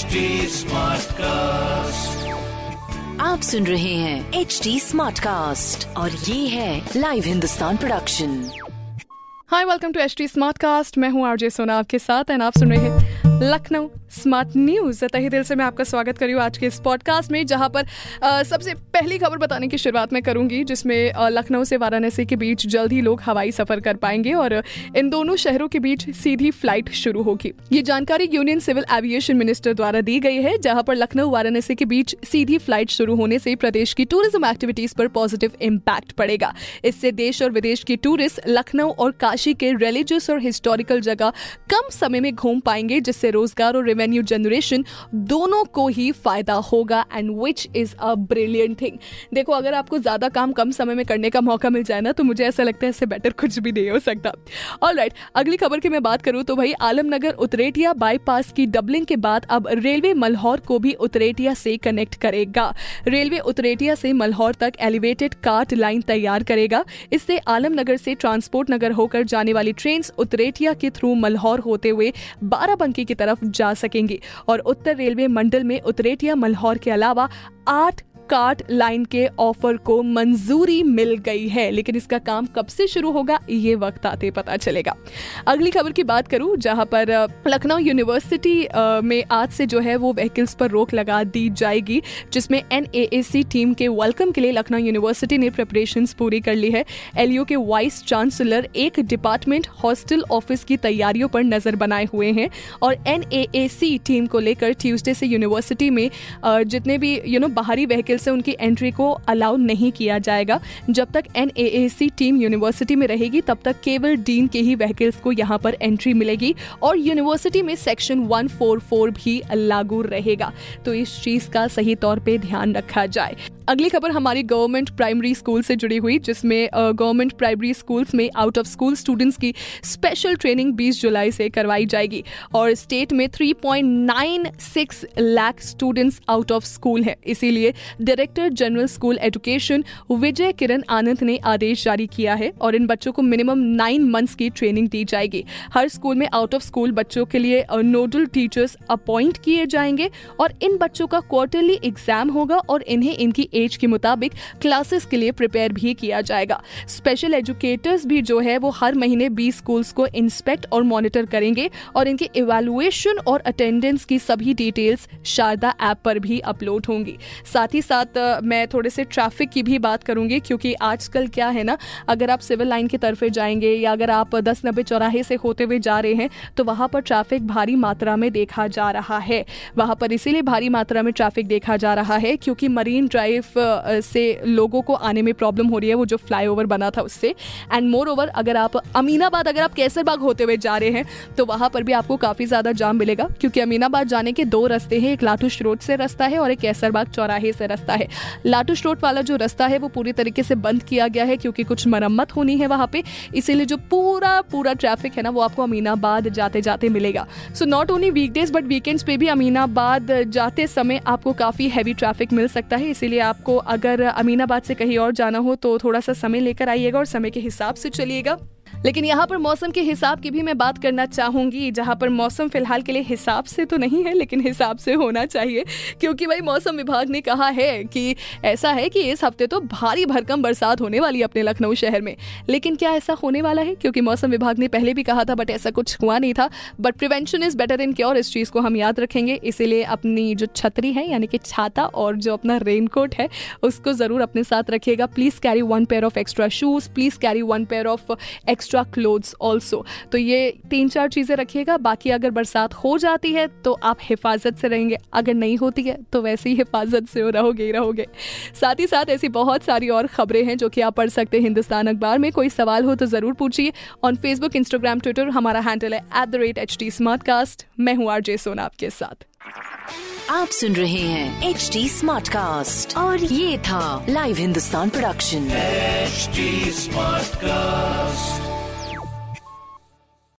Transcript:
HD cast आप सुन रहे हैं एच डी स्मार्ट कास्ट और ये है live Hindustan production hi welcome to H T smart cast मैं हूँ आरजे सोना आपके साथ एंड आप सुन रहे हैं लखनऊ स्मार्ट न्यूज़। तही दिल से मैं आपका स्वागत करी हूँ आज के इस पॉडकास्ट में जहाँ पर अ, सबसे पहली खबर बताने की शुरुआत मैं करूँगी जिसमें लखनऊ से वाराणसी के बीच जल्द ही लोग हवाई सफ़र कर पाएँगे और इन दोनों शहरों के बीच सीधी फ़्लाइट शुरू होगी। ये जानकारी यूनियन सिविल एविएशन मिनिस्टर द्वारा दी गई है जहाँ पर लखनऊ वाराणसी के बीच सीधी फ़्लाइट शुरू होने से प्रदेश की टूरिज़्म एक्टिविटीज़ पर पॉजिटिव इम्पैक्ट पड़ेगा। इससे देश और विदेश के टूरिस्ट लखनऊ और काशी के रिलीजियस और हिस्टोरिकल जगह कम समय में घूम पाएँगे जिससे रोज़गार और रेवेन्यू जनरेशन दोनों को ही फ़ायदा होगा and which is a brilliant thing देखो अगर आपको ज़्यादा काम कम समय में करने का मौका मिल जाए ना तो मुझे ऐसा लगता है इससे बेटर कुछ भी नहीं हो सकता। ऑल राइट right, अगली खबर की मैं बात करूँ तो भाई आलमनगर उतरेटिया बाईपास की डबलिंग के बाद अब रेलवे मल्हौर को भी उतरेटिया से कनेक्ट करेगा। रेलवे उतरेटिया से मल्हौर तक एलिवेटेड कार्ट लाइन तैयार करेगा। इससे आलमनगर से ट्रांसपोर्ट नगर होकर जाने वाली ट्रेन उतरेटिया के थ्रू मल्हौर होते हुए बाराबंकी की तरफ़ जा सकेंगी। और उत्तर रेलवे मंडल में उतरेटिया मल्हौर के अलावा आठ कार्ट लाइन के ऑफ़र को मंजूरी मिल गई है, लेकिन इसका काम कब से शुरू होगा, ये वक्त आते पता चलेगा। अगली खबर की बात करूँ, जहाँ पर लखनऊ यूनिवर्सिटी में आज से जो है वो व्हीकल्स पर रोक लगा दी जाएगी, जिसमें एनएएसी टीम के वेलकम के लिए लखनऊ यूनिवर्सिटी ने प्रिपरेशन पूरी कर ली है। एलयू के वाइस चांसलर एक डिपार्टमेंट हॉस्टल ऑफ़िस की तैयारियों पर नज़र बनाए हुए हैं, और एनएएसी टीम को लेकर ट्यूसडे से यूनिवर्सिटी में जितने भी यू नो बाहरी व्हीकल से उनकी एंट्री को अलाउ नहीं किया जाएगा। जब तक एन टीम यूनिवर्सिटी में रहेगी, तब तक केवल डीन के ही व्हीकल्स को यहाँ पर एंट्री मिलेगी और यूनिवर्सिटी में सेक्शन 144 भी लागू रहेगा। तो इस चीज़ का सही तौर पर ध्यान रखा जाए। अगली खबर हमारी गवर्नमेंट प्राइमरी स्कूल से जुड़ी हुई, जिसमें गवर्नमेंट प्राइमरी स्कूल्स में आउट ऑफ़ स्कूल स्टूडेंट्स की स्पेशल ट्रेनिंग 20 जुलाई से करवाई जाएगी। और स्टेट में 3.96 lakh students out of school हैं। इसीलिए director general school education Vijay Kiran Anand ने आदेश जारी किया है और इन बच्चों को मिनिमम नाइन मंथ्स की ट्रेनिंग दी जाएगी। हर स्कूल में आउट ऑफ़ स्कूल बच्चों के लिए नोडल टीचर्स अपॉइंट किए जाएँगे और इन बच्चों का क्वार्टरली एग्ज़ाम होगा और इन्हें इनकी एज के मुताबिक क्लासेस के लिए प्रिपेयर भी किया जाएगा। स्पेशल एजुकेटर्स भी जो है, वो हर महीने 20 स्कूल्स को इंस्पेक्ट और मॉनिटर करेंगे और इनके इवेलुएशन और अटेंडेंस की सभी डिटेल्स शारदा ऐप पर भी अपलोड होंगी। साथ ही साथ मैं थोड़े से ट्रैफ़िक की भी बात करूँगी क्योंकि आजकल क्या है ना, अगर आप सिविल लाइन की तरफे जाएँगे या अगर आप दस नब्बे चौराहे से होते हुए जा रहे हैं तो वहाँ पर ट्रैफ़िक भारी मात्रा में देखा जा रहा है। वहाँ पर इसीलिए भारी मात्रा में ट्रैफ़िक देखा जा रहा है क्योंकि मरीन ड्राइव अ, से लोगों को आने में प्रॉब्लम हो रही है वो जो फ्लाईओवर बना था उससे। एंड मोर ओवर अगर आप अमीनाबाद अगर आप कैसरबाग होते हुए जा रहे हैं तो वहाँ पर भी आपको काफ़ी ज़्यादा जाम मिलेगा क्योंकि अमीनाबाद जाने के दो रास्ते हैं एक लाटूश रोड से रास्ता है और एक कैसरबाग चौराहे से रास्ता है। लाटूश रोड वाला जो रास्ता है वो पूरी तरीके से बंद किया गया है क्योंकि कुछ मरम्मत होनी है वहाँ पे। इसीलिए जो पूरा पूरा ट्रैफ़िक है ना वो आपको अमीनाबाद जाते जाते मिलेगा। So not only weekdays but weekends पे भी अमीनाबाद जाते समय आपको काफ़ी हैवी ट्रैफ़िक मिल सकता है इसीलिए आपको अगर अमीनाबाद से कहीं और जाना हो तो थोड़ा सा समय लेकर आइएगा और समय के हिसाब से चलिएगा। लेकिन यहाँ पर मौसम के हिसाब की भी मैं बात करना चाहूँगी। जहाँ पर मौसम फ़िलहाल के लिए हिसाब से तो नहीं है, लेकिन हिसाब से होना चाहिए। क्योंकि भाई मौसम विभाग ने कहा है कि ऐसा है कि इस हफ़्ते तो भारी भरकम बरसात होने वाली है अपने लखनऊ शहर में। लेकिन क्या ऐसा होने वाला है? क्योंकि मौसम विभाग ने पहले भी कहा था, बट ऐसा कुछ हुआ नहीं था। But prevention is better in cure इस चीज़ को हम याद रखेंगे। इसीलिए अपनी जो छतरी है, यानी कि छाता और जो अपना रेनकोट है, उसको ज़रूर अपने साथ रखिएगा। Please carry one pair of extra shoes please carry one pair of extra clothes also तो ये तीन चार चीज़ें रखिएगा बाकी अगर बरसात हो जाती है तो आप हिफाजत से रहेंगे अगर नहीं होती है तो वैसे ही हिफाजत से रहोगे ही रहोगे। साथ ही साथ ऐसी बहुत सारी और खबरें हैं जो कि आप पढ़ सकते हैं हिंदुस्तान अखबार में कोई सवाल हो तो ज़रूर पूछिए। ऑन फेसबुक इंस्टाग्राम ट्विटर हमारा हैंडल है at the rate H T मैं हूँ आरजे सोना आपके साथ। आप सुन रहे हैं एच डी स्मार्ट कास्ट और ये था live Hindustan production HD Smartcast.